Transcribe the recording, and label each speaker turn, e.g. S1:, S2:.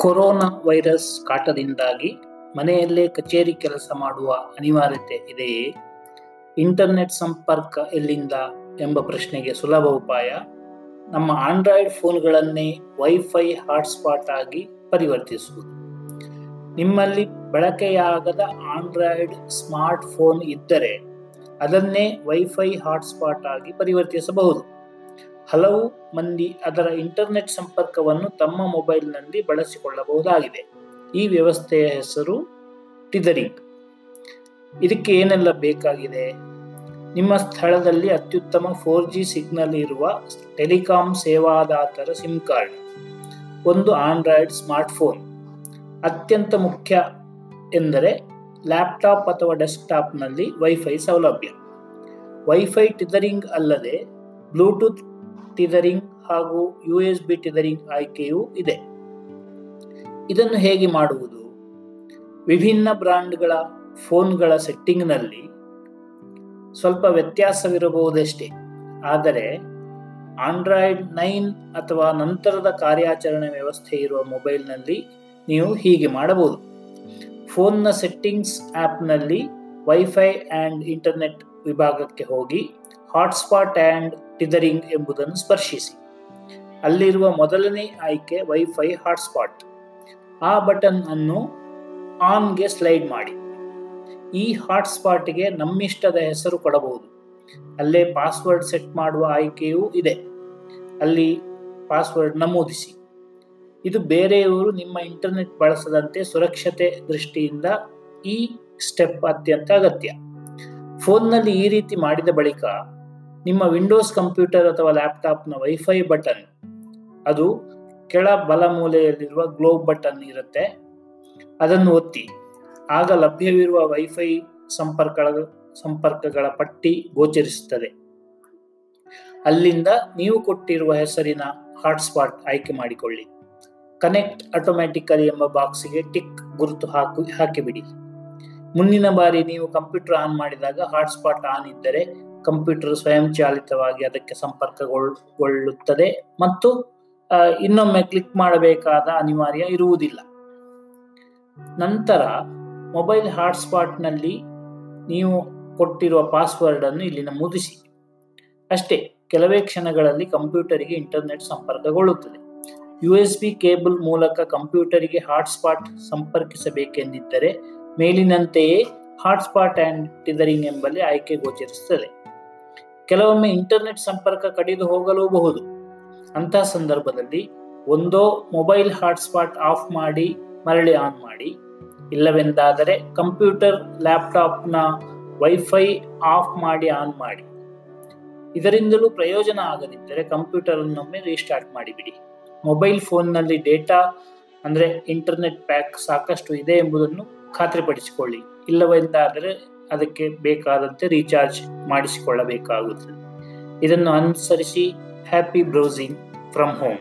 S1: Corona virus ಕಾಟದಿಂದಾಗಿ ಮನೆಯಲ್ಲೇ ಕಚೇರಿ ಕೆಲಸ ಮಾಡುವ ಅನಿವಾರ್ಯತೆ ಇದೆಯೇ? ಇಂಟರ್ನೆಟ್ ಸಂಪರ್ಕ ಎಲ್ಲಿಂದ ಎಂಬ ಪ್ರಶ್ನೆಗೆ ಸುಲಭ ಉಪಾಯ? ನಮ್ಮ ಆಂಡ್ರಾಯ್ಡ್ ಫೋನ್ಗಳನ್ನೇ ವೈಫೈ ಹಾಟ್ಸ್ಪಾಟ್ ಆಗಿ ಪರಿವರ್ತಿಸುವುದು. ನಿಮ್ಮಲ್ಲಿ ಬಳಕೆಯಾಗದ ಆಂಡ್ರಾಯ್ಡ್ ಸ್ಮಾರ್ಟ್ ಫೋನ್ ಇದ್ದರೆ ಅದನ್ನೇ ವೈಫೈ ಹಾಟ್ಸ್ಪಾಟ್ ಆಗಿ ಪರಿವರ್ತಿಸಬಹುದು. ಹಲವು ಮಂದಿ ಅದರ ಇಂಟರ್ನೆಟ್ ಸಂಪರ್ಕವನ್ನು ತಮ್ಮ ಮೊಬೈಲ್ನಲ್ಲಿ ಬಳಸಿಕೊಳ್ಳಬಹುದಾಗಿದೆ. ಈ ವ್ಯವಸ್ಥೆಯ ಹೆಸರು ಟಿದರಿಂಗ್. ಇದಕ್ಕೆ ಏನೆಲ್ಲ ಬೇಕಾಗಿದೆ? ನಿಮ್ಮ ಸ್ಥಳದಲ್ಲಿ ಅತ್ಯುತ್ತಮ ಫೋರ್ ಜಿ ಸಿಗ್ನಲ್ ಇರುವ ಟೆಲಿಕಾಂ ಸೇವಾದಾತರ ಸಿಮ್ ಕಾರ್ಡ್, ಒಂದು ಆಂಡ್ರಾಯ್ಡ್ ಸ್ಮಾರ್ಟ್ಫೋನ್, ಅತ್ಯಂತ ಮುಖ್ಯ ಎಂದರೆ ಲ್ಯಾಪ್ಟಾಪ್ ಅಥವಾ ಡೆಸ್ಕ್ಟಾಪ್ನಲ್ಲಿ ವೈಫೈ ಸೌಲಭ್ಯ. ವೈಫೈ ಟಿದರಿಂಗ್ ಅಲ್ಲದೆ ಬ್ಲೂಟೂತ್ ಟಿದರಿಂಗ್ ಹಾಗೂ ಯು ಎಸ್ ಬಿ ಟಿದರಿಂಗ್ ಆಯ್ಕೆಯೂ ಇದೆ. ಇದನ್ನು ಹೇಗೆ ಮಾಡುವುದು? ವಿಭಿನ್ನ ಬ್ರಾಂಡ್ಗಳ ಫೋನ್ಗಳ ಸೆಟ್ಟಿಂಗ್ನಲ್ಲಿ ಸ್ವಲ್ಪ ವ್ಯತ್ಯಾಸವಿರಬಹುದಷ್ಟೇ. ಆದರೆ ಆಂಡ್ರಾಯ್ಡ್ ನೈನ್ ಅಥವಾ ನಂತರದ ಕಾರ್ಯಾಚರಣೆ ವ್ಯವಸ್ಥೆ ಇರುವ ಮೊಬೈಲ್ನಲ್ಲಿ ನೀವು ಹೀಗೆ ಮಾಡಬಹುದು. ಫೋನ್ನ ಸೆಟ್ಟಿಂಗ್ಸ್ ಆ್ಯಪ್ನಲ್ಲಿ ವೈಫೈ ಆ್ಯಂಡ್ ಇಂಟರ್ನೆಟ್ ವಿಭಾಗಕ್ಕೆ ಹೋಗಿ ಹಾಟ್ಸ್ಪಾಟ್ ಆ್ಯಂಡ್ ಟಿದರಿಂಗ್ ಎಂಬುದನ್ನು ಸ್ಪರ್ಶಿಸಿ. ಅಲ್ಲಿರುವ ಮೊದಲನೇ ಆಯ್ಕೆ ವೈಫೈ ಹಾಟ್ಸ್ಪಾಟ್. ಆ ಬಟನ್ ಅನ್ನು ಆನ್ಗೆ ಸ್ಲೈಡ್ ಮಾಡಿ. ಈ ಹಾಟ್ಸ್ಪಾಟ್ಗೆ ನಮ್ಮಿಷ್ಟದ ಹೆಸರು ಕೊಡಬಹುದು. ಅಲ್ಲೇ ಪಾಸ್ವರ್ಡ್ ಸೆಟ್ ಮಾಡುವ ಆಯ್ಕೆಯೂ ಇದೆ. ಅಲ್ಲಿ ಪಾಸ್ವರ್ಡ್ ನಮೂದಿಸಿ. ಇದು ಬೇರೆಯವರು ನಿಮ್ಮ ಇಂಟರ್ನೆಟ್ ಬಳಸದಂತೆ ಸುರಕ್ಷತೆ ದೃಷ್ಟಿಯಿಂದ ಈ ಸ್ಟೆಪ್ ಅತ್ಯಂತ ಅಗತ್ಯ. ಫೋನ್ನಲ್ಲಿ ಈ ರೀತಿ ಮಾಡಿದ ಬಳಿಕ ನಿಮ್ಮ ವಿಂಡೋಸ್ ಕಂಪ್ಯೂಟರ್ ಅಥವಾ ಲ್ಯಾಪ್ಟಾಪ್ನ ವೈಫೈ ಬಟನ್ ಅದು ಕೆಳ ಬಲ ಮೂಲೆಯಲ್ಲಿರುವ ಗ್ಲೋಬ್ ಬಟನ್ ಇರುತ್ತೆ. ಅದನ್ನು ಒತ್ತಿ, ಆಗ ಲಭ್ಯವಿರುವ ವೈಫೈ ಸಂಪರ್ಕಗಳ ಸಂಪರ್ಕಗಳ ಪಟ್ಟಿ ಗೋಚರಿಸುತ್ತದೆ. ಅಲ್ಲಿಂದ ನೀವು ಕೊಟ್ಟಿರುವ ಹೆಸರಿನ ಹಾಟ್ಸ್ಪಾಟ್ ಆಯ್ಕೆ ಮಾಡಿಕೊಳ್ಳಿ. ಕನೆಕ್ಟ್ ಆಟೋಮ್ಯಾಟಿಕಲಿ ಎಂಬ ಬಾಕ್ಸಿಗೆ ಟಿಕ್ ಗುರುತು ಹಾಕಿ, ಹಾಕಿಬಿಡಿ. ಮುಂದಿನ ಬಾರಿ ನೀವು ಕಂಪ್ಯೂಟರ್ ಆನ್ ಮಾಡಿದಾಗ ಹಾಟ್ಸ್ಪಾಟ್ ಆನ್ ಇದ್ದರೆ ಕಂಪ್ಯೂಟರ್ ಸ್ವಯಂಚಾಲಿತವಾಗಿ ಅದಕ್ಕೆ ಸಂಪರ್ಕಗೊಳ್ಳುತ್ತದೆ. ಮತ್ತು ಇನ್ನೊಮ್ಮೆ ಕ್ಲಿಕ್ ಮಾಡಬೇಕಾದ ಅನಿವಾರ್ಯ ಇರುವುದಿಲ್ಲ. ನಂತರ, ಮೊಬೈಲ್ ಹಾಟ್ಸ್ಪಾಟ್ನಲ್ಲಿ ನೀವು ಕೊಟ್ಟಿರುವ ಪಾಸ್ವರ್ಡ್ ಅನ್ನು ಇಲ್ಲಿ ನಮೂದಿಸಿ ಅಷ್ಟೇ, ಕೆಲವೇ ಕ್ಷಣಗಳಲ್ಲಿ ಕಂಪ್ಯೂಟರಿಗೆ ಇಂಟರ್ನೆಟ್ ಸಂಪರ್ಕಗೊಳ್ಳುತ್ತದೆ. ಯು ಎಸ್ ಬಿ ಕೇಬಲ್ ಮೂಲಕ ಕಂಪ್ಯೂಟರಿಗೆ ಹಾಟ್ಸ್ಪಾಟ್ ಸಂಪರ್ಕಿಸಬೇಕೆಂದಿದ್ದರೆ, ಮೇಲಿನಂತೆಯೇ ಹಾಟ್ಸ್ಪಾಟ್ ಆ್ಯಂಡ್ ಟಿದರಿಂಗ್ ಎಂಬಲ್ಲಿ ಆಯ್ಕೆ ಗೋಚರಿಸುತ್ತದೆ. ಕೆಲವೊಮ್ಮೆ ಇಂಟರ್ನೆಟ್ ಸಂಪರ್ಕ ಕಡಿದು ಹೋಗಲೂಬಹುದು. ಅಂತಹ ಸಂದರ್ಭದಲ್ಲಿ ಒಂದೋ ಮೊಬೈಲ್ ಹಾಟ್ಸ್ಪಾಟ್ ಆಫ್ ಮಾಡಿ, ಮರಳಿ ಆನ್ ಮಾಡಿ. ಇಲ್ಲವೆಂದಾದರೆ ಕಂಪ್ಯೂಟರ್ ಲ್ಯಾಪ್ಟಾಪ್ನ ವೈಫೈ ಆಫ್ ಮಾಡಿ ಆನ್ ಮಾಡಿ. ಇದರಿಂದಲೂ ಪ್ರಯೋಜನ ಆಗದಿದ್ದರೆ ಕಂಪ್ಯೂಟರ್ ಅನ್ನೊಮ್ಮೆ ರೀಸ್ಟಾರ್ಟ್ ಮಾಡಿಬಿಡಿ. ಮೊಬೈಲ್ ಫೋನ್ನಲ್ಲಿ ಡೇಟಾ ಅಂದರೆ ಇಂಟರ್ನೆಟ್ ಪ್ಯಾಕ್ ಸಾಕಷ್ಟು ಇದೆ ಎಂಬುದನ್ನು ಖಾತ್ರಿಪಡಿಸಿಕೊಳ್ಳಿ. ಇಲ್ಲವೆಂದಾದರೆ ಅದಕ್ಕೆ ಬೇಕಾದಂತೆ ರೀಚಾರ್ಜ್ ಮಾಡಿಸಿಕೊಳ್ಳಬೇಕಾಗುತ್ತದೆ. ಇದನ್ನು ಅನುಸರಿಸಿ ಹ್ಯಾಪಿ ಬ್ರೌಸಿಂಗ್ ಫ್ರಮ್ ಹೋಮ್